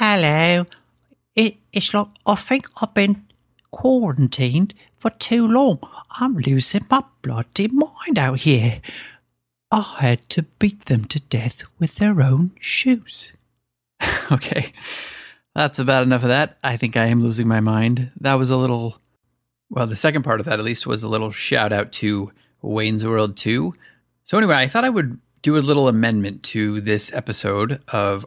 Hello. It, it's like I think I've been quarantined for too long. I'm losing my bloody mind out here. I had to beat them to death with their own shoes. okay. That's about enough of that. I think I am losing my mind. That was a little, well, the second part of that at least was a little shout out to Wayne's World 2. So, anyway, I thought I would do a little amendment to this episode of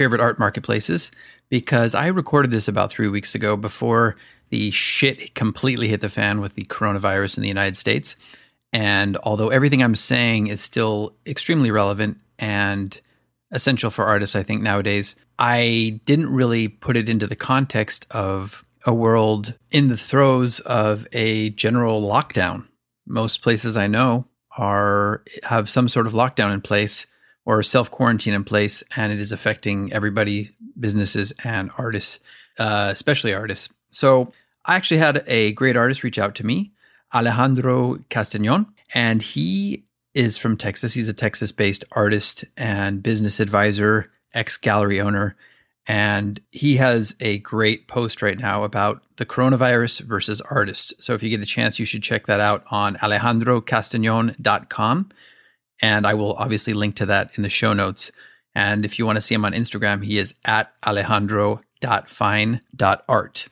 Favorite Art Marketplaces because I recorded this about three weeks ago before the shit completely hit the fan with the coronavirus in the United States. And although everything I'm saying is still extremely relevant and essential for artists, I think nowadays, I didn't really put it into the context of a world in the throes of a general lockdown. Most places I know are have some sort of lockdown in place or self quarantine in place, and it is affecting everybody, businesses and artists, uh, especially artists. So I actually had a great artist reach out to me, Alejandro Castañon, and he is from Texas. He's a Texas based artist and business advisor, ex gallery owner. And he has a great post right now about the coronavirus versus artists. So if you get a chance, you should check that out on alejandrocastañon.com. And I will obviously link to that in the show notes. And if you want to see him on Instagram, he is at alejandro.fine.art.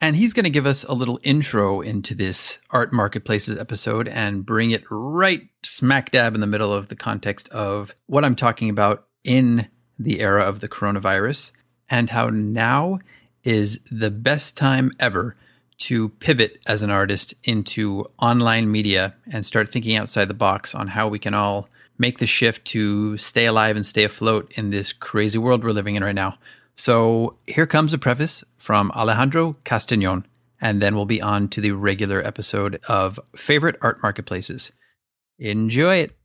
And he's going to give us a little intro into this Art Marketplaces episode and bring it right smack dab in the middle of the context of what I'm talking about in the era of the coronavirus and how now is the best time ever to pivot as an artist into online media and start thinking outside the box on how we can all make the shift to stay alive and stay afloat in this crazy world we're living in right now. So here comes a preface from Alejandro Castañon, and then we'll be on to the regular episode of Favorite Art Marketplaces. Enjoy it.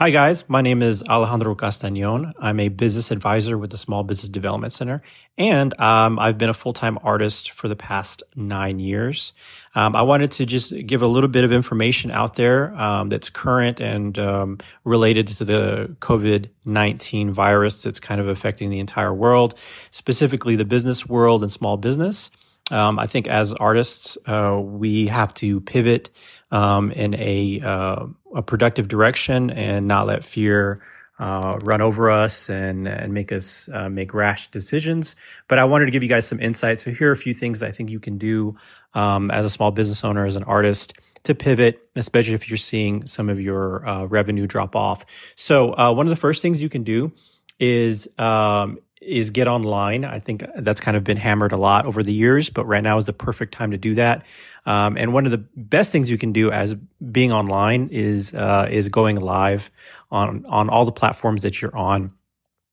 Hi, guys. My name is Alejandro Castañon. I'm a business advisor with the Small Business Development Center, and um, I've been a full time artist for the past nine years. Um, I wanted to just give a little bit of information out there um, that's current and um, related to the COVID 19 virus that's kind of affecting the entire world, specifically the business world and small business. Um, I think as artists, uh, we have to pivot um, in a uh, a productive direction and not let fear uh, run over us and and make us uh, make rash decisions. But I wanted to give you guys some insight. So here are a few things I think you can do um, as a small business owner, as an artist, to pivot, especially if you're seeing some of your uh, revenue drop off. So uh, one of the first things you can do is um, is get online. I think that's kind of been hammered a lot over the years, but right now is the perfect time to do that. Um, and one of the best things you can do as being online is uh, is going live on on all the platforms that you're on.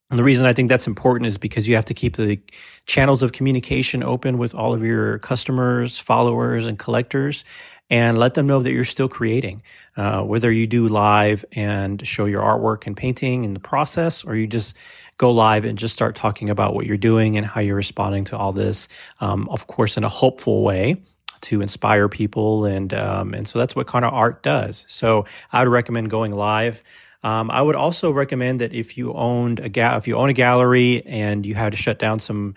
And the reason I think that's important is because you have to keep the channels of communication open with all of your customers, followers, and collectors and let them know that you're still creating. Uh, whether you do live and show your artwork and painting in the process, or you just go live and just start talking about what you're doing and how you're responding to all this, um, of course, in a hopeful way to inspire people. And, um, and so that's what kind of art does. So I would recommend going live. Um, I would also recommend that if you owned a ga- if you own a gallery and you had to shut down some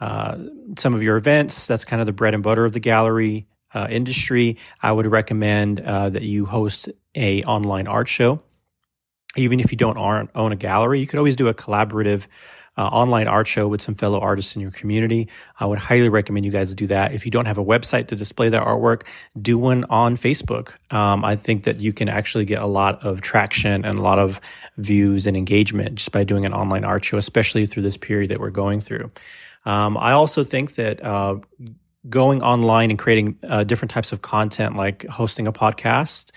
uh, some of your events, that's kind of the bread and butter of the gallery uh, industry. I would recommend uh, that you host a online art show even if you don't own a gallery, you could always do a collaborative uh, online art show with some fellow artists in your community. I would highly recommend you guys do that. If you don't have a website to display that artwork, do one on Facebook. Um, I think that you can actually get a lot of traction and a lot of views and engagement just by doing an online art show, especially through this period that we're going through. Um, I also think that uh, going online and creating uh, different types of content, like hosting a podcast,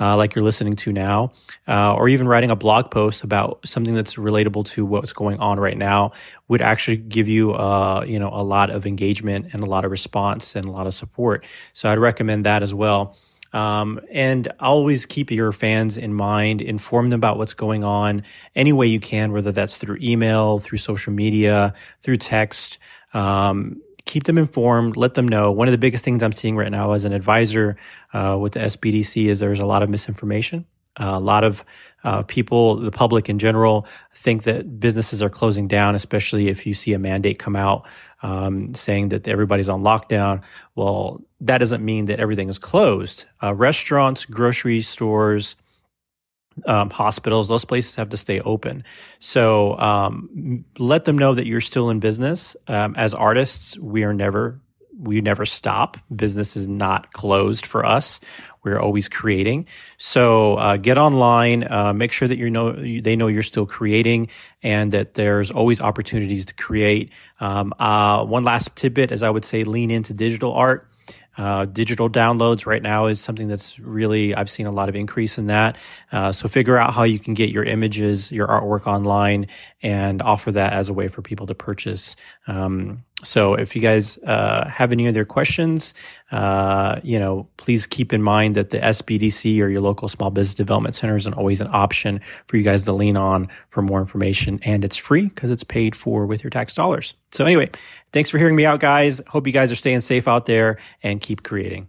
uh, like you're listening to now, uh, or even writing a blog post about something that's relatable to what's going on right now would actually give you, uh, you know, a lot of engagement and a lot of response and a lot of support. So I'd recommend that as well. Um, and always keep your fans in mind, inform them about what's going on any way you can, whether that's through email, through social media, through text. Um, keep them informed, let them know. One of the biggest things I'm seeing right now as an advisor uh, with the SBDC is there's a lot of misinformation Uh, a lot of uh, people, the public in general, think that businesses are closing down, especially if you see a mandate come out um, saying that everybody's on lockdown. Well, that doesn't mean that everything is closed. Uh, restaurants, grocery stores, um, hospitals, those places have to stay open. So um, let them know that you're still in business. Um, as artists, we are never we never stop. Business is not closed for us. We're always creating. So uh, get online. Uh, make sure that you know they know you're still creating, and that there's always opportunities to create. Um, uh, one last tidbit, as I would say, lean into digital art. Uh, digital downloads right now is something that's really I've seen a lot of increase in that. Uh, so figure out how you can get your images, your artwork online, and offer that as a way for people to purchase. Um, so if you guys uh, have any other questions, uh, you know, please keep in mind that the SBDC or your local small business development center is always an option for you guys to lean on for more information, and it's free because it's paid for with your tax dollars. So anyway, thanks for hearing me out, guys. Hope you guys are staying safe out there and keep creating.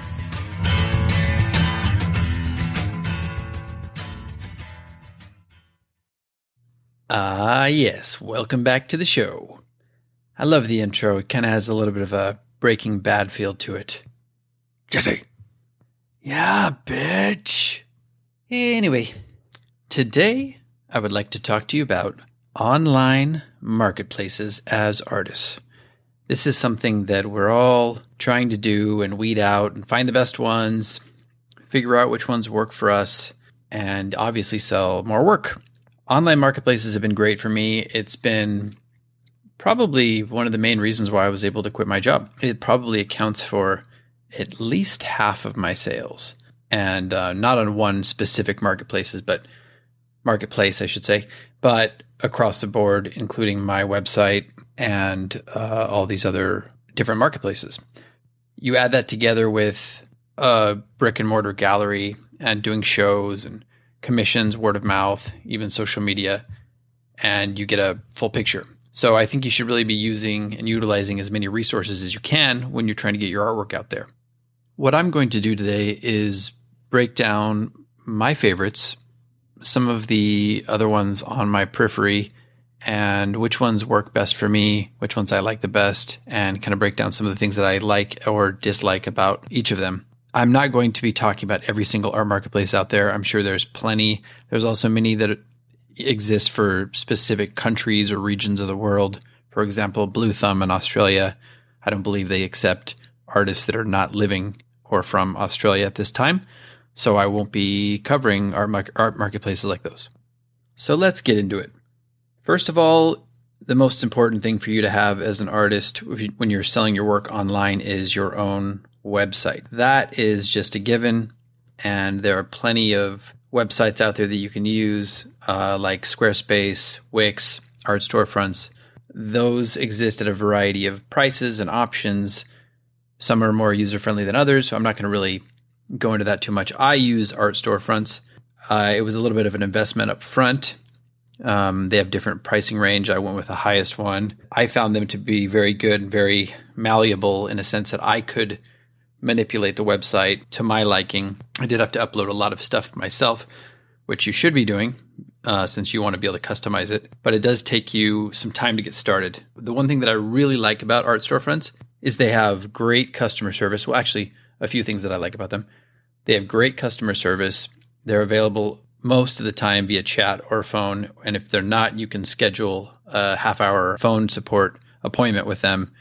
Ah, yes. Welcome back to the show. I love the intro. It kind of has a little bit of a Breaking Bad feel to it. Jesse. Yeah, bitch. Anyway, today I would like to talk to you about online marketplaces as artists. This is something that we're all trying to do and weed out and find the best ones, figure out which ones work for us, and obviously sell more work online marketplaces have been great for me. It's been probably one of the main reasons why I was able to quit my job. It probably accounts for at least half of my sales, and uh, not on one specific marketplaces, but marketplace, I should say, but across the board, including my website and uh, all these other different marketplaces. You add that together with a brick and mortar gallery and doing shows and commissions, word of mouth, even social media, and you get a full picture. So I think you should really be using and utilizing as many resources as you can when you're trying to get your artwork out there. What I'm going to do today is break down my favorites, some of the other ones on my periphery, and which ones work best for me, which ones I like the best, and kind of break down some of the things that I like or dislike about each of them. I'm not going to be talking about every single art marketplace out there. I'm sure there's plenty. There's also many that exist for specific countries or regions of the world. For example, Bluethumb in Australia. I don't believe they accept artists that are not living or from Australia at this time. So I won't be covering art, mar- art marketplaces like those. So let's get into it. First of all, the most important thing for you to have as an artist when you're selling your work online is your own website. That is just a given, and there are plenty of websites out there that you can use, uh, like Squarespace, Wix, art storefronts. Those exist at a variety of prices and options. Some are more user friendly than others, so I'm not going to really go into that too much. I use art storefronts. Uh, it was a little bit of an investment up front. Um, they have different pricing range. I went with the highest one. I found them to be very good and very malleable in a sense that I could manipulate the website to my liking. I did have to upload a lot of stuff myself, which you should be doing uh, since you want to be able to customize it. But it does take you some time to get started. The one thing that I really like about art storefronts is they have great customer service. Well, actually, a few things that I like about them. They have great customer service. They're available most of the time via chat or phone. And if they're not, you can schedule a half hour phone support appointment with them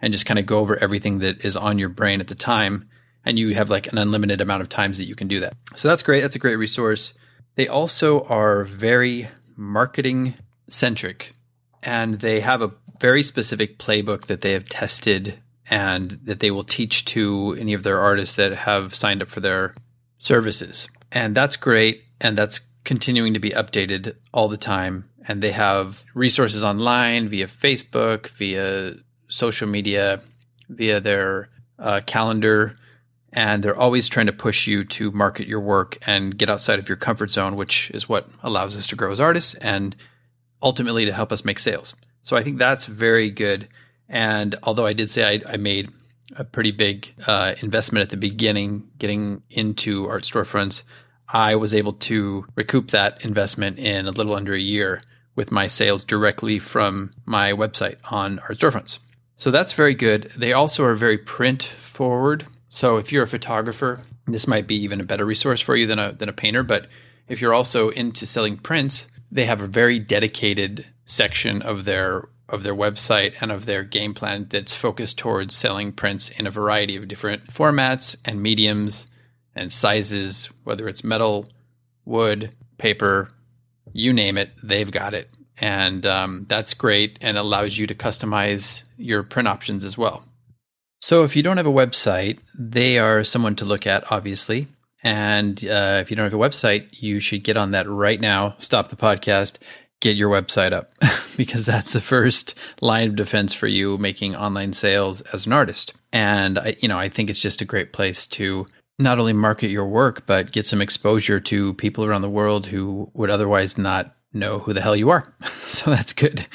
and just kind of go over everything that is on your brain at the time. And you have like an unlimited amount of times that you can do that. So that's great. That's a great resource. They also are very marketing centric and they have a very specific playbook that they have tested and that they will teach to any of their artists that have signed up for their services. And that's great. And that's continuing to be updated all the time. And they have resources online via Facebook, via social media, via their uh, calendar. And they're always trying to push you to market your work and get outside of your comfort zone, which is what allows us to grow as artists and ultimately to help us make sales. So I think that's very good. And although I did say I, I made a pretty big uh, investment at the beginning getting into art storefronts, I was able to recoup that investment in a little under a year with my sales directly from my website on art storefronts. So that's very good. They also are very print forward. So if you're a photographer, this might be even a better resource for you than a than a painter. But if you're also into selling prints, they have a very dedicated section of their of their website and of their game plan that's focused towards selling prints in a variety of different formats and mediums and sizes, whether it's metal, wood, paper, you name it, they've got it. And um, that's great and allows you to customize your print options as well. So if you don't have a website, they are someone to look at, obviously. And uh, if you don't have a website, you should get on that right now. Stop the podcast get your website up because that's the first line of defense for you making online sales as an artist. And I, you know, I think it's just a great place to not only market your work, but get some exposure to people around the world who would otherwise not know who the hell you are. so that's good.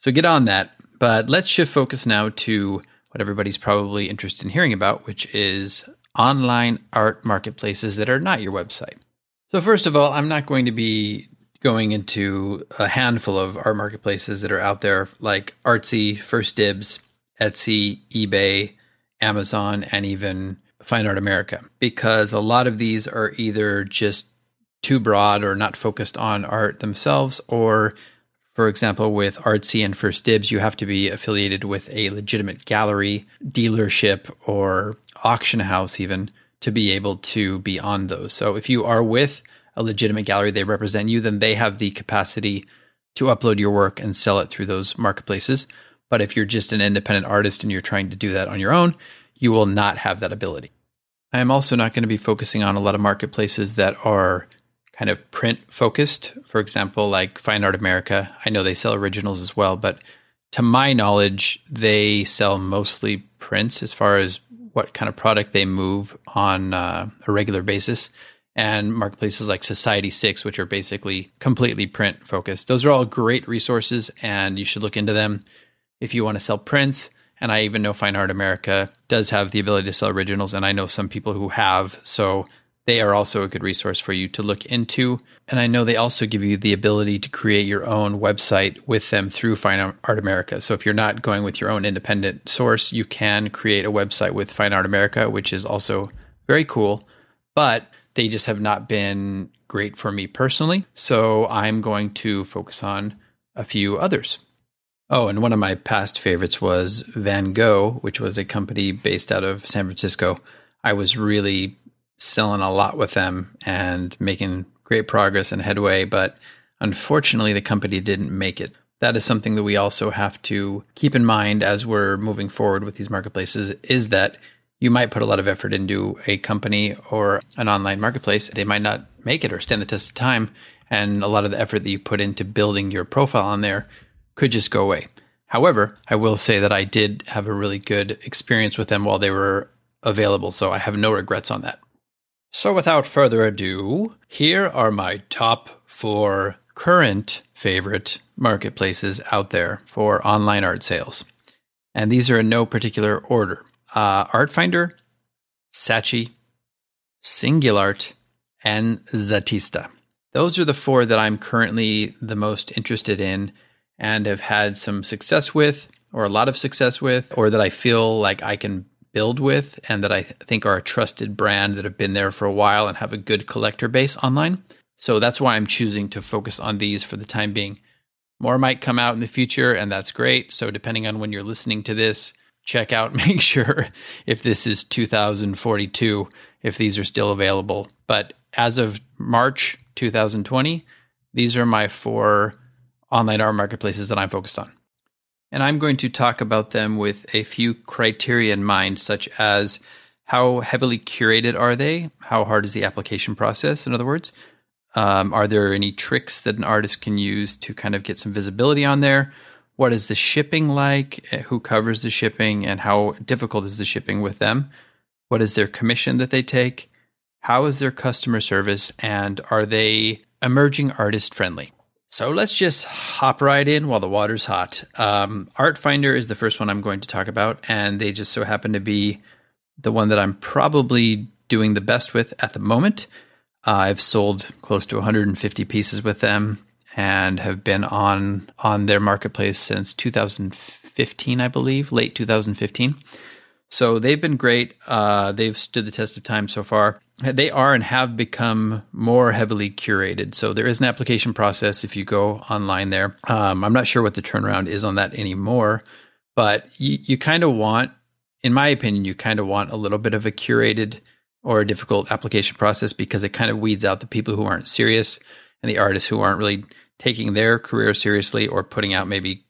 So get on that. But let's shift focus now to what everybody's probably interested in hearing about, which is online art marketplaces that are not your website. So, first of all, I'm not going to be going into a handful of art marketplaces that are out there like Artsy, First Dibs, Etsy, eBay, Amazon, and even Fine Art America, because a lot of these are either just too broad or not focused on art themselves, or for example, with Artsy and First Dibs, you have to be affiliated with a legitimate gallery, dealership, or auction house, even to be able to be on those. So if you are with a legitimate gallery, they represent you, then they have the capacity to upload your work and sell it through those marketplaces. But if you're just an independent artist and you're trying to do that on your own, you will not have that ability. I am also not going to be focusing on a lot of marketplaces that are kind of print focused. For example, like Fine Art America. I know they sell originals as well, but to my knowledge, they sell mostly prints as far as what kind of product they move on uh, a regular basis and marketplaces like Society6, which are basically completely print focused. Those are all great resources, and you should look into them if you want to sell prints. And I even know Fine Art America does have the ability to sell originals, and I know some people who have. So they are also a good resource for you to look into. And I know they also give you the ability to create your own website with them through Fine Art America. So if you're not going with your own independent source, you can create a website with Fine Art America, which is also very cool. But they just have not been great for me personally. So I'm going to focus on a few others. Oh, and one of my past favorites was Vango, which was a company based out of San Francisco. I was really selling a lot with them and making great progress and headway, but unfortunately, the company didn't make it. That is something that we also have to keep in mind as we're moving forward with these marketplaces is that you might put a lot of effort into a company or an online marketplace. They might not make it or stand the test of time. And a lot of the effort that you put into building your profile on there could just go away. However, I will say that I did have a really good experience with them while they were available. So I have no regrets on that. So without further ado, here are my top four current favorite marketplaces out there for online art sales. And these are in no particular order uh, Artfinder, Saatchi, Singulart, and Zatista. Those are the four that I'm currently the most interested in and have had some success with or a lot of success with, or that I feel like I can build with and that I th- think are a trusted brand that have been there for a while and have a good collector base online. So that's why I'm choosing to focus on these for the time being. More might come out in the future, and that's great. So, depending on when you're listening to this, check out, make sure if this is 2042, if these are still available. But as of March 2020, these are my four online art marketplaces that I'm focused on. And I'm going to talk about them with a few criteria in mind, such as how heavily curated are they? How hard is the application process? In other words, um, are there any tricks that an artist can use to kind of get some visibility on there? What is the shipping like? Uh, who covers the shipping? And how difficult is the shipping with them? What is their commission that they take? How is their customer service? And are they emerging artist friendly? So let's just hop right in while the water's hot. Um, Artfinder is the first one I'm going to talk about, and they just so happen to be the one that I'm probably doing the best with at the moment. Uh, I've sold close to 150 pieces with them and have been on on their marketplace since 2015, I believe, late 2015. So they've been great. Uh, they've stood the test of time so far. They are and have become more heavily curated. So there is an application process if you go online there. Um, I'm not sure what the turnaround is on that anymore, but you, you kind of want, in my opinion, you kind of want a little bit of a curated or a difficult application process because it kind of weeds out the people who aren't serious and the artists who aren't really taking their career seriously or putting out maybe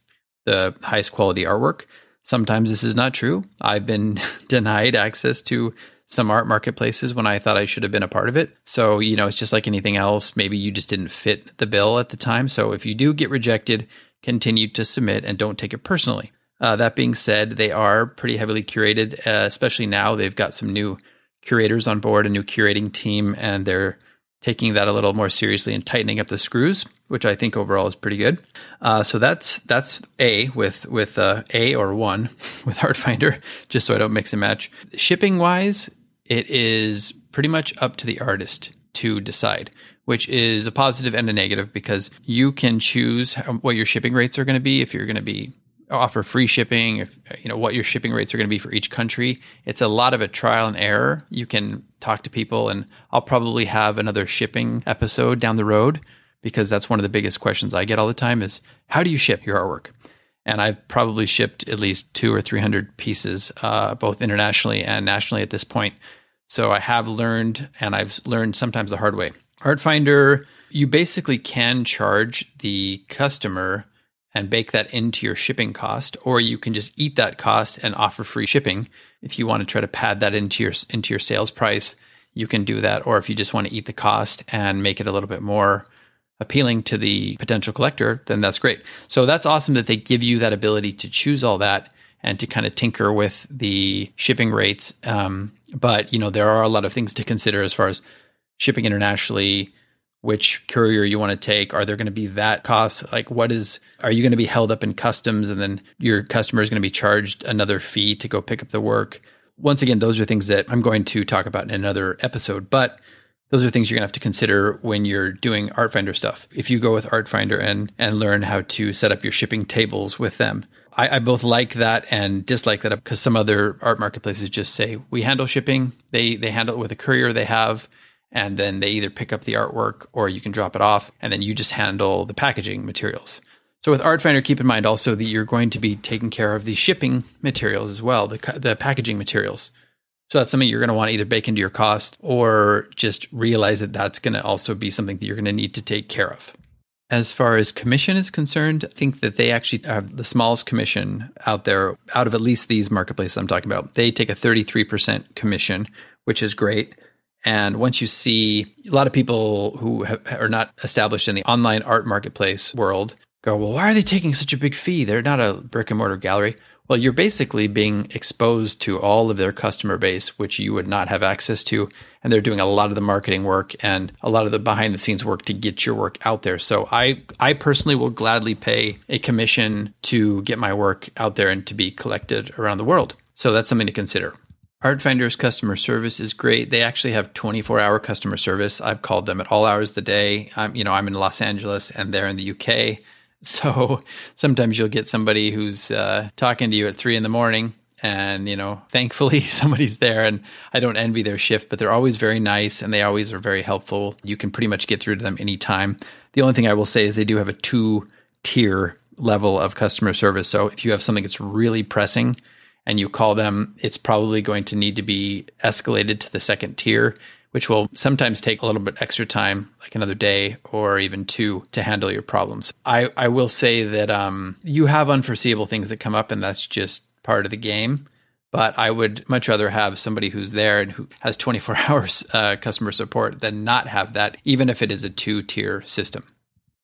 the highest quality artwork. Sometimes this is not true. I've been denied access to some art marketplaces when I thought I should have been a part of it. So, you know, it's just like anything else. Maybe you just didn't fit the bill at the time. So, if you do get rejected, continue to submit and don't take it personally. Uh, that being said, they are pretty heavily curated, uh, especially now. They've got some new curators on board, a new curating team, and they're taking that a little more seriously and tightening up the screws, which I think overall is pretty good. Uh, so that's that's a with with uh, a or one with Artfinder, just so I don't mix and match. Shipping wise, it is pretty much up to the artist to decide, which is a positive and a negative because you can choose what your shipping rates are going to be if you're going to be offer free shipping, if you know what your shipping rates are going to be for each country. It's a lot of a trial and error. You can talk to people and I'll probably have another shipping episode down the road because that's one of the biggest questions I get all the time is how do you ship your artwork? And I've probably shipped at least two or 300 pieces, uh, both internationally and nationally at this point. So I have learned and I've learned sometimes the hard way. Artfinder, you basically can charge the customer and bake that into your shipping cost or you can just eat that cost and offer free shipping. If you want to try to pad that into your into your sales price you can do that. Or if you just want to eat the cost and make it a little bit more appealing to the potential collector then that's great. So that's awesome that they give you that ability to choose all that and to kind of tinker with the shipping rates. Um, but you know there are a lot of things to consider as far as shipping internationally which courier you want to take. Are there going to be VAT costs? Like, what is, are you going to be held up in customs and then your customer is going to be charged another fee to go pick up the work? Once again, those are things that I'm going to talk about in another episode, but those are things you're going to have to consider when you're doing Artfinder stuff. If you go with Artfinder and, and learn how to set up your shipping tables with them. I, I both like that and dislike that because some other art marketplaces just say we handle shipping. They they handle it with a courier they have and then they either pick up the artwork or you can drop it off and then you just handle the packaging materials. So with Artfinder, keep in mind also that you're going to be taking care of the shipping materials as well, the, the packaging materials. So that's something you're going to want to either bake into your cost or just realize that that's going to also be something that you're going to need to take care of. As far as commission is concerned, I think that they actually have the smallest commission out there out of at least these marketplaces I'm talking about. They take a 33% commission, which is great. And once you see a lot of people who have, are not established in the online art marketplace world go, well, why are they taking such a big fee? They're not a brick and mortar gallery. Well, you're basically being exposed to all of their customer base, which you would not have access to. And they're doing a lot of the marketing work and a lot of the behind the scenes work to get your work out there. So I, I personally will gladly pay a commission to get my work out there and to be collected around the world. So that's something to consider. Artfinder's customer service is great. They actually have 24 hour customer service. I've called them at all hours of the day. I'm, you know, I'm in Los Angeles and they're in the UK. So sometimes you'll get somebody who's uh, talking to you at three in the morning and you know thankfully somebody's there and i don't envy their shift but they're always very nice and they always are very helpful you can pretty much get through to them anytime the only thing i will say is they do have a two tier level of customer service so if you have something that's really pressing and you call them it's probably going to need to be escalated to the second tier which will sometimes take a little bit extra time, like another day or even two, to handle your problems. I, I will say that um, you have unforeseeable things that come up, and that's just part of the game. But I would much rather have somebody who's there and who has 24 hours uh, customer support than not have that, even if it is a two tier system.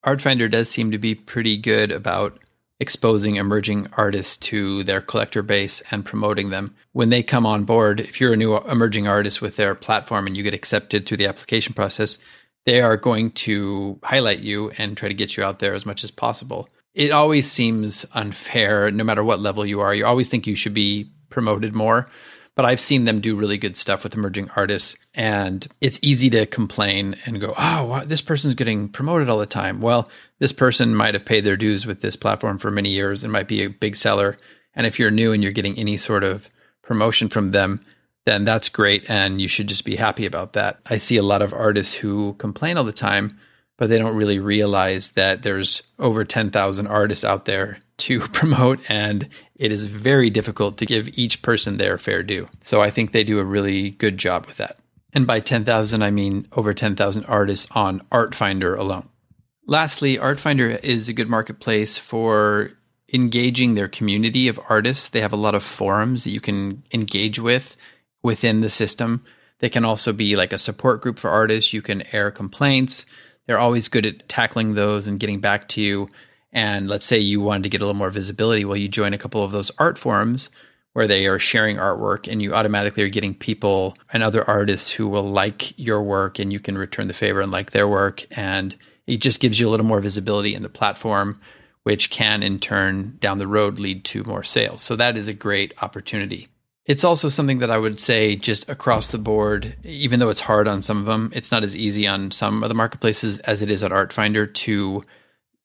Artfinder does seem to be pretty good about exposing emerging artists to their collector base and promoting them. When they come on board, if you're a new emerging artist with their platform and you get accepted through the application process, they are going to highlight you and try to get you out there as much as possible it always seems unfair no matter what level you are. You always think you should be promoted more. But I've seen them do really good stuff with emerging artists. And it's easy to complain and go, oh, this person's getting promoted all the time. Well, this person might have paid their dues with this platform for many years and might be a big seller. And if you're new and you're getting any sort of promotion from them, then that's great. And you should just be happy about that. I see a lot of artists who complain all the time but they don't really realize that there's over 10,000 artists out there to promote and it is very difficult to give each person their fair due. So I think they do a really good job with that. And by 10,000 I mean over 10,000 artists on Artfinder alone. Lastly, Artfinder is a good marketplace for engaging their community of artists. They have a lot of forums that you can engage with within the system. They can also be like a support group for artists. You can air complaints they're always good at tackling those and getting back to you. And let's say you wanted to get a little more visibility, well, you join a couple of those art forums where they are sharing artwork and you automatically are getting people and other artists who will like your work and you can return the favor and like their work. And it just gives you a little more visibility in the platform, which can in turn down the road lead to more sales. So that is a great opportunity. It's also something that I would say just across the board, even though it's hard on some of them, it's not as easy on some of the marketplaces as it is at Artfinder to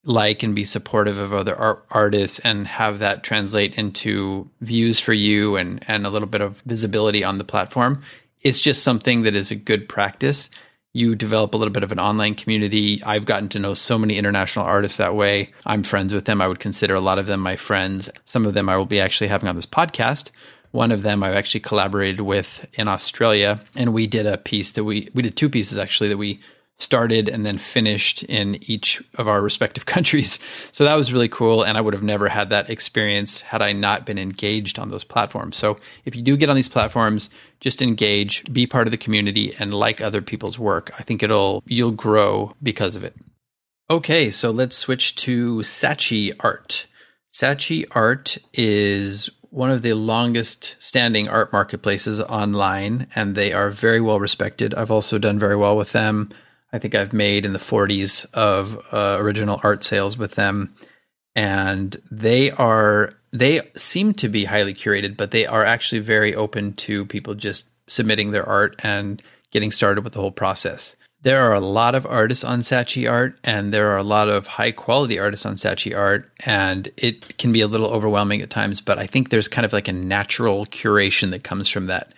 like and be supportive of other art- artists and have that translate into views for you and, and a little bit of visibility on the platform. It's just something that is a good practice. You develop a little bit of an online community. I've gotten to know so many international artists that way. I'm friends with them. I would consider a lot of them my friends. Some of them I will be actually having on this podcast one of them I've actually collaborated with in Australia, and we did a piece that we we did two pieces actually that we started and then finished in each of our respective countries. So that was really cool. And I would have never had that experience had I not been engaged on those platforms. So if you do get on these platforms, just engage, be part of the community, and like other people's work. I think it'll, you'll grow because of it. Okay, so let's switch to Saatchi Art. Saatchi Art is one of the longest standing art marketplaces online, and they are very well respected. I've also done very well with them. I think I've made in the 40s of uh, original art sales with them. And they are, they seem to be highly curated, but they are actually very open to people just submitting their art and getting started with the whole process there are a lot of artists on Saatchi Art, and there are a lot of high quality artists on Saatchi Art, and it can be a little overwhelming at times. But I think there's kind of like a natural curation that comes from that.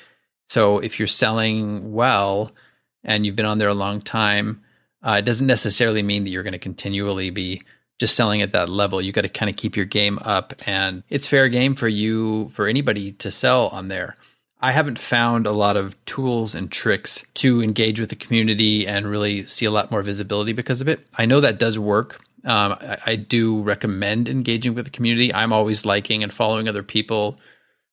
So if you're selling well and you've been on there a long time, uh, it doesn't necessarily mean that you're going to continually be just selling at that level. You got to kind of keep your game up, and it's fair game for you for anybody to sell on there. I haven't found a lot of tools and tricks to engage with the community and really see a lot more visibility because of it. I know that does work. Um, I, I, do recommend engaging with the community. I'm always liking and following other people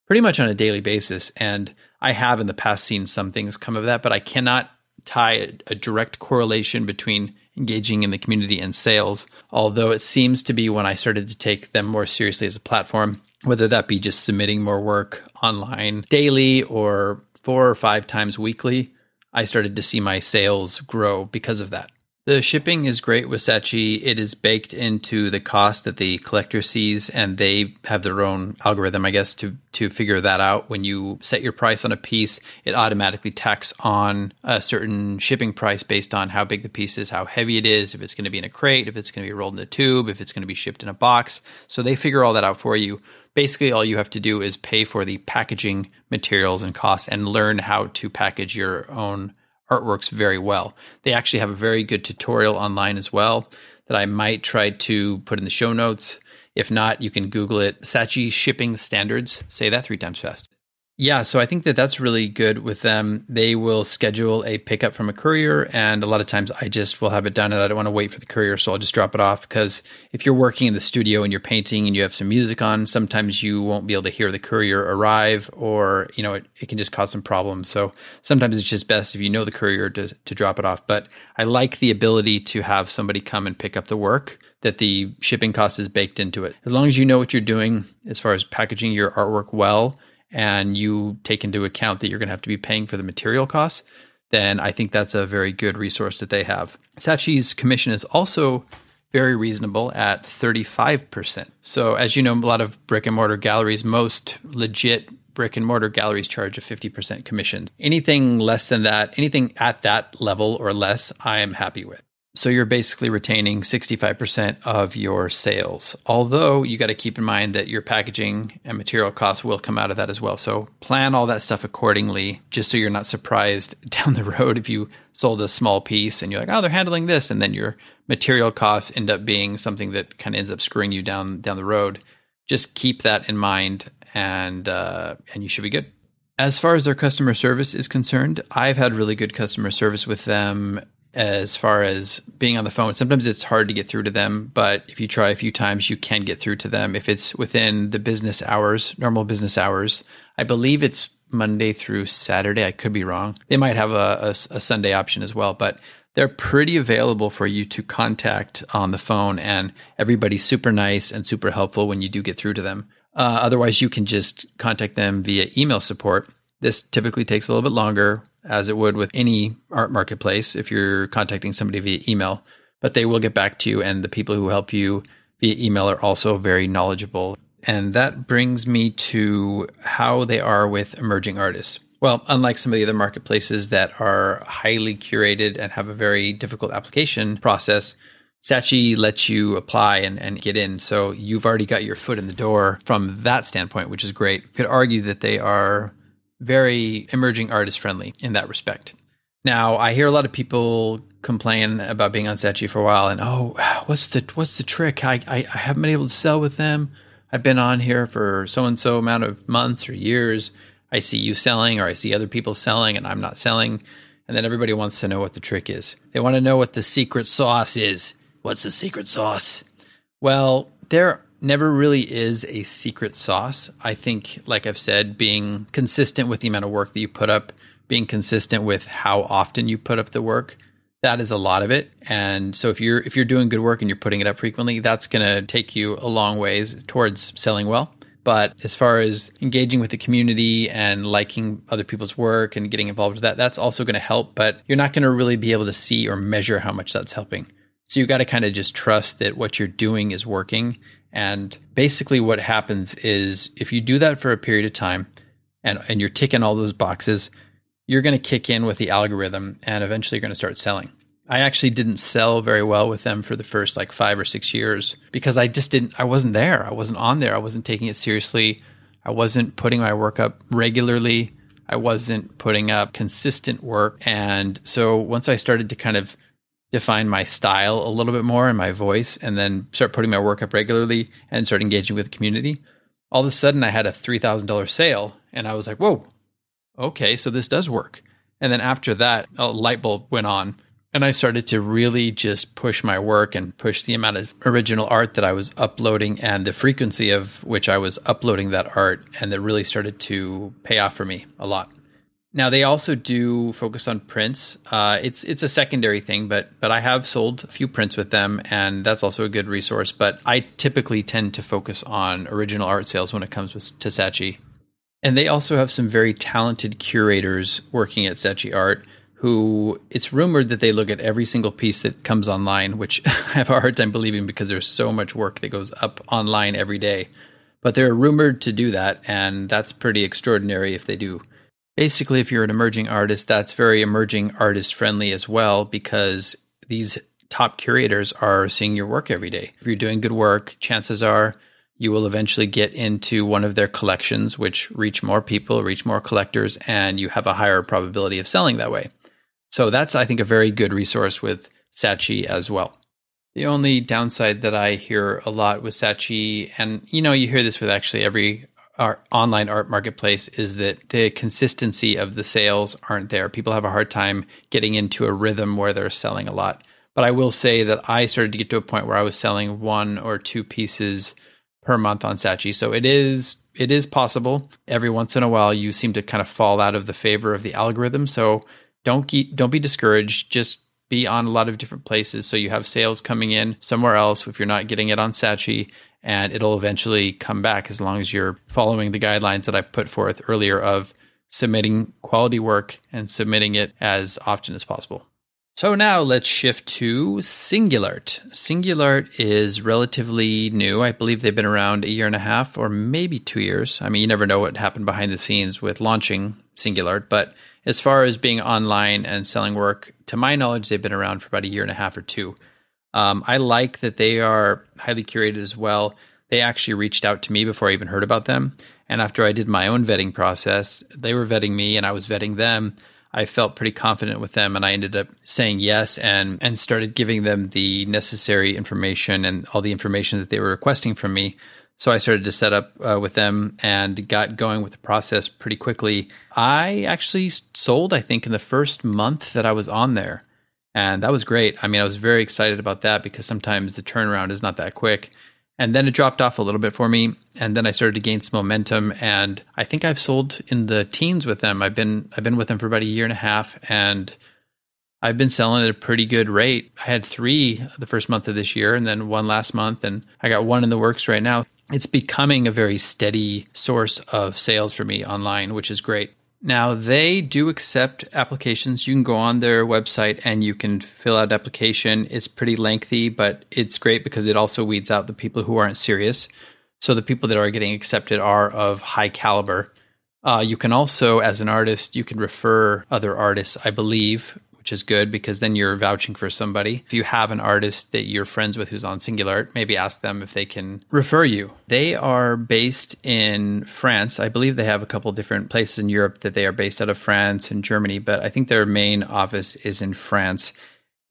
pretty much on a daily basis. And I have in the past seen some things come of that, but I cannot tie a, direct correlation between engaging in the community and sales. Although it seems to be when I started to take them more seriously as a platform, whether that be just submitting more work online daily or four or five times weekly, I started to see my sales grow because of that. The shipping is great with Saatchi. It is baked into the cost that the collector sees, and they have their own algorithm, I guess, to to figure that out. When you set your price on a piece, it automatically tacks on a certain shipping price based on how big the piece is, how heavy it is, if it's going to be in a crate, if it's going to be rolled in a tube, if it's going to be shipped in a box. So they figure all that out for you. Basically, all you have to do is pay for the packaging materials and costs and learn how to package your own artworks very well. They actually have a very good tutorial online as well that I might try to put in the show notes. If not, you can Google it. Saatchi shipping standards. Say that three times fast. Yeah, so I think that that's really good with them. They will schedule a pickup from a courier, and a lot of times I just will have it done, and I don't want to wait for the courier, so I'll just drop it off. Because if you're working in the studio and you're painting and you have some music on, sometimes you won't be able to hear the courier arrive, or you know it, it can just cause some problems. So sometimes it's just best if you know the courier to to drop it off. But I like the ability to have somebody come and pick up the work that the shipping cost is baked into it. As long as you know what you're doing as far as packaging your artwork well and you take into account that you're going to have to be paying for the material costs, then I think that's a very good resource that they have. Saatchi's commission is also very reasonable at 35%. So, as you know, a lot of brick and mortar galleries, most legit brick and mortar galleries charge a 50% commission. Anything less than that, anything at that level or less, I am happy with. So you're basically retaining 65% of your sales. Although you got to keep in mind that your packaging and material costs will come out of that as well. So plan all that stuff accordingly, just so you're not surprised down the road if you sold a small piece and you're like, oh, they're handling this. And then your material costs end up being something that kind of ends up screwing you down down the road. Just keep that in mind and uh, and you should be good. As far as their customer service is concerned, I've had really good customer service with them as far as being on the phone. Sometimes it's hard to get through to them, but if you try a few times, you can get through to them. If it's within the business hours, normal business hours, I believe it's Monday through Saturday. I could be wrong. They might have a, a, a Sunday option as well, but they're pretty available for you to contact on the phone, and everybody's super nice and super helpful when you do get through to them. Uh, otherwise, you can just contact them via email support. This typically takes a little bit longer as it would with any art marketplace if you're contacting somebody via email, but they will get back to you. And the people who help you via email are also very knowledgeable. And that brings me to how they are with emerging artists. Well, unlike some of the other marketplaces that are highly curated and have a very difficult application process, Saatchi lets you apply and, and get in. So you've already got your foot in the door from that standpoint, which is great. You could argue that they are very emerging artist friendly in that respect. Now, I hear a lot of people complain about being on Saatchi for a while, and oh, what's the what's the trick? I, I, I haven't been able to sell with them. I've been on here for so and so amount of months or years. I see you selling, or I see other people selling, and I'm not selling. And then everybody wants to know what the trick is. They want to know what the secret sauce is. What's the secret sauce? Well, there never really is a secret sauce. I think, like I've said, being consistent with the amount of work that you put up, being consistent with how often you put up the work, that is a lot of it. And so if you're if you're doing good work and you're putting it up frequently, that's going to take you a long ways towards selling well. But as far as engaging with the community and liking other people's work and getting involved with that, that's also going to help. But you're not going to really be able to see or measure how much that's helping. So you got to kind of just trust that what you're doing is working and basically, what happens is if you do that for a period of time and, and you're ticking all those boxes, you're going to kick in with the algorithm and eventually you're going to start selling. I actually didn't sell very well with them for the first like five or six years because I just didn't, I wasn't there. I wasn't on there. I wasn't taking it seriously. I wasn't putting my work up regularly. I wasn't putting up consistent work. And so once I started to kind of define my style a little bit more and my voice and then start putting my work up regularly and start engaging with the community. All of a sudden i had a $3000 sale and i was like whoa okay so this does work. And then after that a light bulb went on and i started to really just push my work and push the amount of original art that i was uploading and the frequency of which i was uploading that art and that really started to pay off for me a lot now they also do focus on prints. Uh, it's it's a secondary thing, but but I have sold a few prints with them, and that's also a good resource. But I typically tend to focus on original art sales when it comes to Saatchi. And they also have some very talented curators working at Saatchi Art who it's rumored that they look at every single piece that comes online, which I have a hard time believing because there's so much work that goes up online every day. But they're rumored to do that, and that's pretty extraordinary if they do. Basically, if you're an emerging artist, that's very emerging artist friendly as well because these top curators are seeing your work every day. If you're doing good work, chances are you will eventually get into one of their collections, which reach more people, reach more collectors, and you have a higher probability of selling that way. So that's, I think, a very good resource with Saatchi as well. The only downside that I hear a lot with Saatchi, and you know, you hear this with actually every art, online art marketplace, is that the consistency of the sales aren't there. People have a hard time getting into a rhythm where they're selling a lot. But I will say that I started to get to a point where I was selling one or two pieces per month on Saatchi. So it is it is possible. Every once in a while, you seem to kind of fall out of the favor of the algorithm. So don't don't be discouraged. Just be on a lot of different places so you have sales coming in somewhere else if you're not getting it on Saatchi and it'll eventually come back as long as you're following the guidelines that I put forth earlier of submitting quality work and submitting it as often as possible. So now let's shift to Singulart. Singulart is relatively new. I believe they've been around a year and a half or maybe two years. I mean, you never know what happened behind the scenes with launching Singulart, but as far as being online and selling work, to my knowledge, they've been around for about a year and a half or two. Um, I like that they are highly curated as well. They actually reached out to me before I even heard about them. And after I did my own vetting process, they were vetting me and I was vetting them. I felt pretty confident with them and I ended up saying yes and and started giving them the necessary information and all the information that they were requesting from me so I started to set up uh, with them and got going with the process pretty quickly. I actually sold, I think, in the first month that I was on there. And that was great. I mean, I was very excited about that because sometimes the turnaround is not that quick. And then it dropped off a little bit for me. And then I started to gain some momentum. And I think I've sold in the teens with them. I've been I've been with them for about a year and a half. And I've been selling at a pretty good rate. I had three the first month of this year and then one last month. And I got one in the works right now it's becoming a very steady source of sales for me online, which is great. Now, they do accept applications. You can go on their website and you can fill out an application. It's pretty lengthy, but it's great because it also weeds out the people who aren't serious. So the people that are getting accepted are of high caliber. Uh, you can also, as an artist, you can refer other artists, I believe, which is good because then you're vouching for somebody. If you have an artist that you're friends with who's on Singulart, maybe ask them if they can refer you. They are based in France. I believe they have a couple different places in Europe that they are based out of France and Germany, but I think their main office is in France.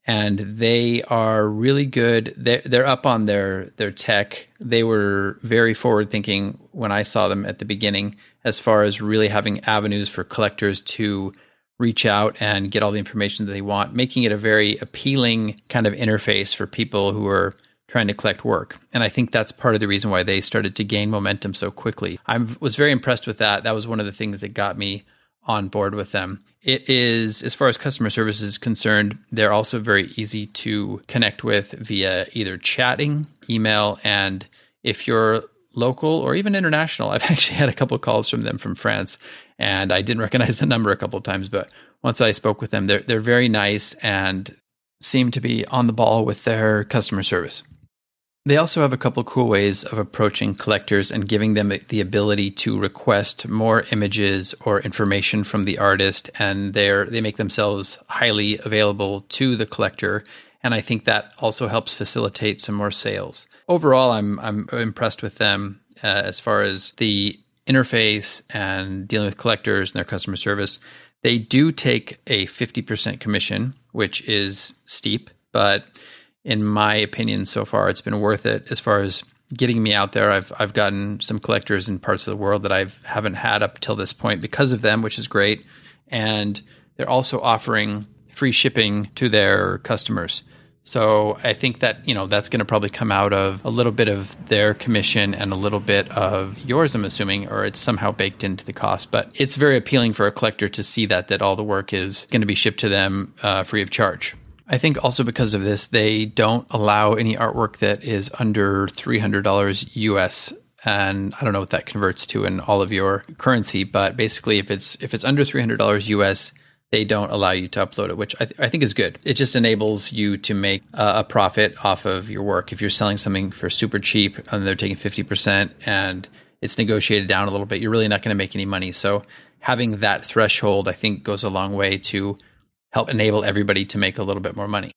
And they are really good. They're, they're up on their, their tech. They were very forward thinking when I saw them at the beginning, as far as really having avenues for collectors to reach out and get all the information that they want, making it a very appealing kind of interface for people who are trying to collect work. And I think that's part of the reason why they started to gain momentum so quickly. I was very impressed with that. That was one of the things that got me on board with them. It is, as far as customer service is concerned, they're also very easy to connect with via either chatting, email, and if you're local or even international, I've actually had a couple calls from them from France and I didn't recognize the number a couple times, but once I spoke with them, they're they're very nice and seem to be on the ball with their customer service. They also have a couple cool ways of approaching collectors and giving them the ability to request more images or information from the artist, and they they make themselves highly available to the collector. And I think that also helps facilitate some more sales. Overall, I'm I'm impressed with them uh, as far as the interface and dealing with collectors and their customer service. They do take a 50% commission, which is steep, but in my opinion, so far, it's been worth it as far as getting me out there. I've, I've gotten some collectors in parts of the world that I haven't had up till this point because of them, which is great. And they're also offering free shipping to their customers. So I think that, you know, that's going to probably come out of a little bit of their commission and a little bit of yours, I'm assuming, or it's somehow baked into the cost. But it's very appealing for a collector to see that, that all the work is going to be shipped to them uh, free of charge. I think also because of this, they don't allow any artwork that is under $300 US and I don't know what that converts to in all of your currency, but basically if it's if it's under $300 US, they don't allow you to upload it, which I, th- I think is good. It just enables you to make uh, a profit off of your work. If you're selling something for super cheap and they're taking 50% and it's negotiated down a little bit, you're really not going to make any money. So having that threshold, I think, goes a long way to help enable everybody to make a little bit more money.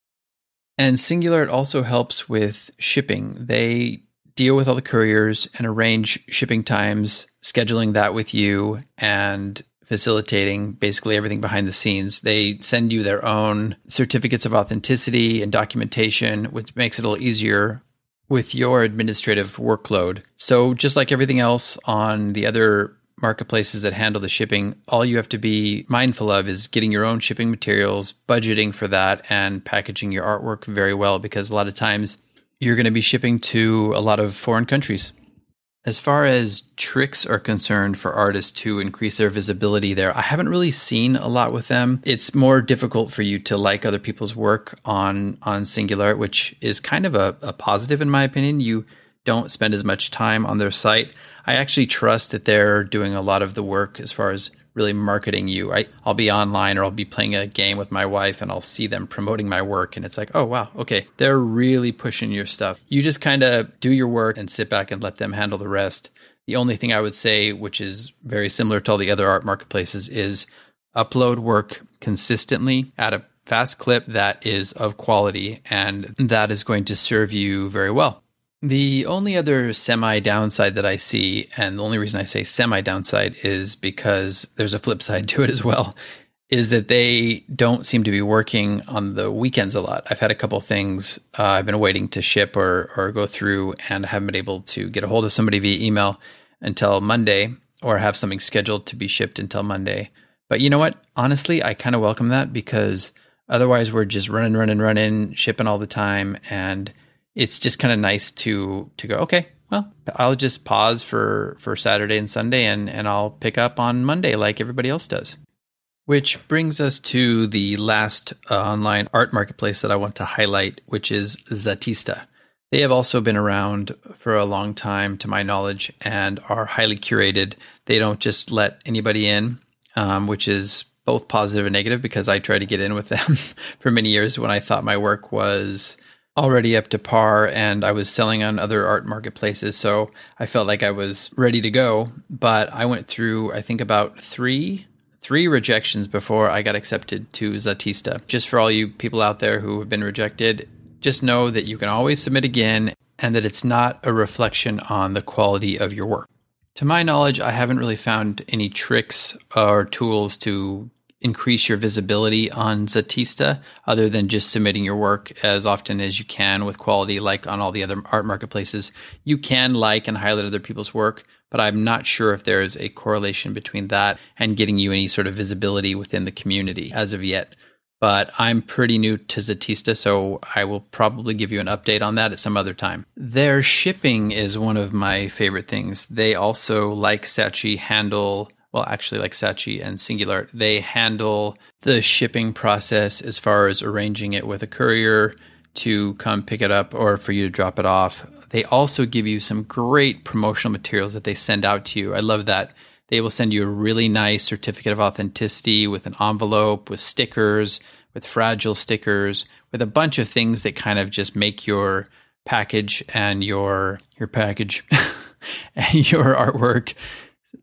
And Singulart also helps with shipping. They deal with all the couriers and arrange shipping times, scheduling that with you, and facilitating basically everything behind the scenes. They send you their own certificates of authenticity and documentation, which makes it a little easier with your administrative workload. So, just like everything else on the other marketplaces that handle the shipping, all you have to be mindful of is getting your own shipping materials, budgeting for that, and packaging your artwork very well because a lot of times you're going to be shipping to a lot of foreign countries. As far as tricks are concerned for artists to increase their visibility there, I haven't really seen a lot with them. It's more difficult for you to like other people's work on on Singulart, which is kind of a, a positive in my opinion. You don't spend as much time on their site. I actually trust that they're doing a lot of the work as far as really marketing you. I, I'll be online or I'll be playing a game with my wife and I'll see them promoting my work. And it's like, oh, wow, okay, they're really pushing your stuff. You just kind of do your work and sit back and let them handle the rest. The only thing I would say, which is very similar to all the other art marketplaces, is upload work consistently at a fast clip that is of quality and that is going to serve you very well. The only other semi downside that I see, and the only reason I say semi downside is because there's a flip side to it as well, is that they don't seem to be working on the weekends a lot. I've had a couple things uh, I've been waiting to ship or, or go through and haven't been able to get a hold of somebody via email until Monday or have something scheduled to be shipped until Monday. But you know what? Honestly, I kind of welcome that because otherwise we're just running, running, running, shipping all the time. And it's just kind of nice to to go okay well i'll just pause for for saturday and sunday and and i'll pick up on monday like everybody else does. Which brings us to the last uh, online art marketplace that i want to highlight which is zatista they have also been around for a long time to my knowledge and are highly curated. They don't just let anybody in um, which is both positive and negative because i tried to get in with them for many years when i thought my work was already up to par and I was selling on other art marketplaces. So I felt like I was ready to go. But I went through, I think, about three three rejections before I got accepted to Zatista. Just for all you people out there who have been rejected, just know that you can always submit again and that it's not a reflection on the quality of your work. To my knowledge, I haven't really found any tricks or tools to increase your visibility on Zatista other than just submitting your work as often as you can with quality, like on all the other art marketplaces. You can like and highlight other people's work, but I'm not sure if there's a correlation between that and getting you any sort of visibility within the community as of yet. But I'm pretty new to Zatista, so I will probably give you an update on that at some other time. Their shipping is one of my favorite things. They also, like Saatchi, handle well, actually, like Saatchi and Singulart, they handle the shipping process as far as arranging it with a courier to come pick it up or for you to drop it off. They also give you some great promotional materials that they send out to you. I love that. They will send you a really nice certificate of authenticity with an envelope, with stickers, with fragile stickers, with a bunch of things that kind of just make your package and your your package and your artwork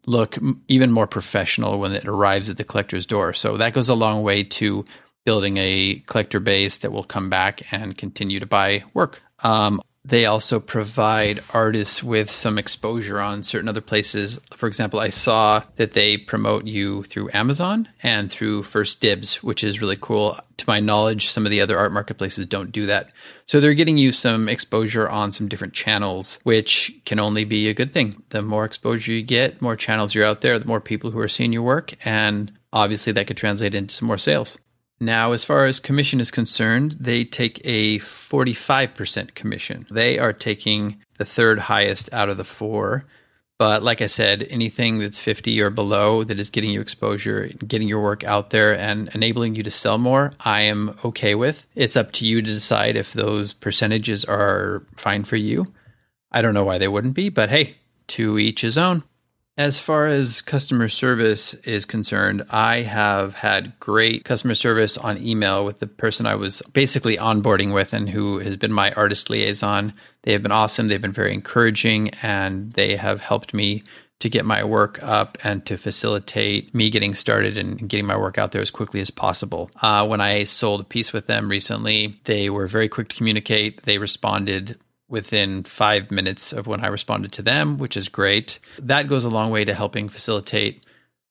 look even more professional when it arrives at the collector's door. So that goes a long way to building a collector base that will come back and continue to buy work. Um, they also provide artists with some exposure on certain other places. For example, I saw that they promote you through Amazon and through 1stDibs, which is really cool. To my knowledge, some of the other art marketplaces don't do that. So they're getting you some exposure on some different channels, which can only be a good thing. The more exposure you get, more channels you're out there, the more people who are seeing your work. And obviously, that could translate into some more sales. Now, as far as commission is concerned, they take a 45% commission. They are taking the third highest out of the four. But like I said, anything that's 50 or below that is getting you exposure, getting your work out there and enabling you to sell more, I am okay with. It's up to you to decide if those percentages are fine for you. I don't know why they wouldn't be, but hey, to each his own. As far as customer service is concerned, I have had great customer service on email with the person I was basically onboarding with and who has been my artist liaison. They have been awesome. They've been very encouraging and they have helped me to get my work up and to facilitate me getting started and getting my work out there as quickly as possible. Uh, when I sold a piece with them recently, they were very quick to communicate. They responded within five minutes of when I responded to them, which is great. That goes a long way to helping facilitate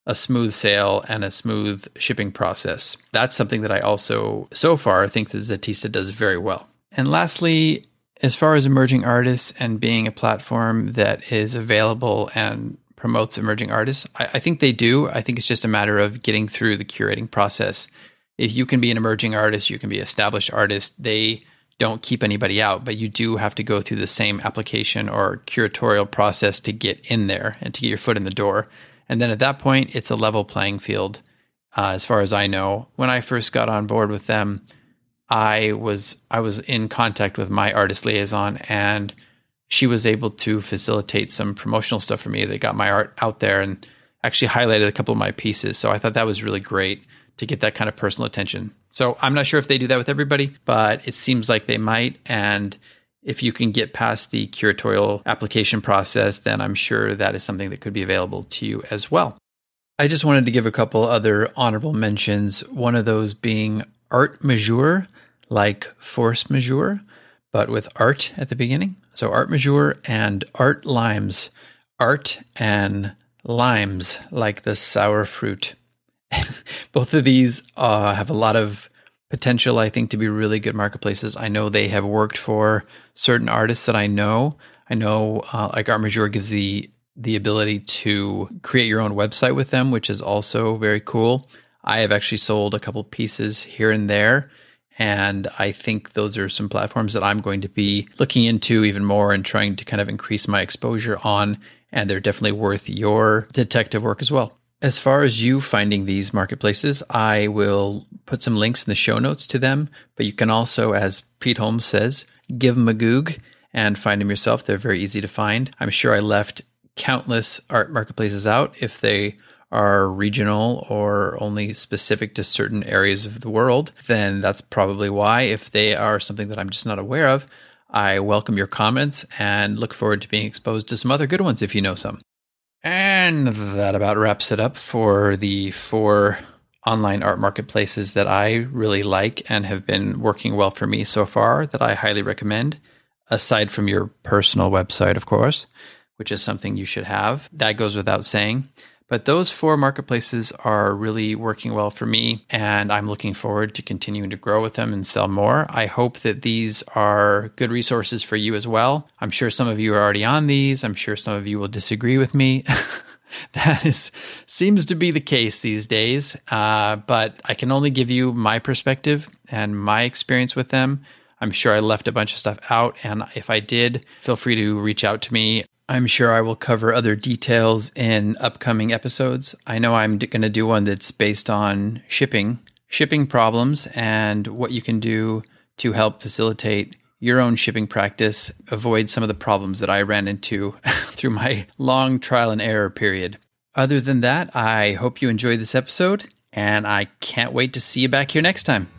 a smooth sale and a smooth shipping process. That's something that I also, so far, think that Zatista does very well. And lastly, as far as emerging artists and being a platform that is available and promotes emerging artists, I, I think they do. I think it's just a matter of getting through the curating process. If you can be an emerging artist, you can be established artist. They don't keep anybody out, but you do have to go through the same application or curatorial process to get in there and to get your foot in the door. And then at that point, it's a level playing field, uh, as far as I know. When I first got on board with them, I was I was in contact with my artist liaison, and she was able to facilitate some promotional stuff for me. They got my art out there and actually highlighted a couple of my pieces. So I thought that was really great to get that kind of personal attention. So I'm not sure if they do that with everybody, but it seems like they might. And if you can get past the curatorial application process, then I'm sure that is something that could be available to you as well. I just wanted to give a couple other honorable mentions. One of those being Artmajeur, like force majeure, but with art at the beginning. So Artmajeur and art limes, art and limes, like the sour fruit. Both of these uh, have a lot of potential, I think, to be really good marketplaces. I know they have worked for certain artists that I know. I know, uh, like Art gives the the ability to create your own website with them, which is also very cool. I have actually sold a couple pieces here and there. And I think those are some platforms that I'm going to be looking into even more and trying to kind of increase my exposure on. And they're definitely worth your detective work as well. As far as you finding these marketplaces, I will put some links in the show notes to them, but you can also, as Pete Holmes says, give them a goog and find them yourself. They're very easy to find. I'm sure I left countless art marketplaces out if they are regional or only specific to certain areas of the world, then that's probably why. If they are something that I'm just not aware of, I welcome your comments and look forward to being exposed to some other good ones if you know some. And that about wraps it up for the four online art marketplaces that I really like and have been working well for me so far that I highly recommend, aside from your personal website, of course, which is something you should have. That goes without saying. But those four marketplaces are really working well for me, and I'm looking forward to continuing to grow with them and sell more. I hope that these are good resources for you as well. I'm sure some of you are already on these. I'm sure some of you will disagree with me. that is seems to be the case these days. Uh, but I can only give you my perspective and my experience with them. I'm sure I left a bunch of stuff out, and if I did, feel free to reach out to me. I'm sure I will cover other details in upcoming episodes. I know I'm going to do one that's based on shipping, shipping problems, and what you can do to help facilitate your own shipping practice, avoid some of the problems that I ran into through my long trial and error period. Other than that, I hope you enjoyed this episode, and I can't wait to see you back here next time.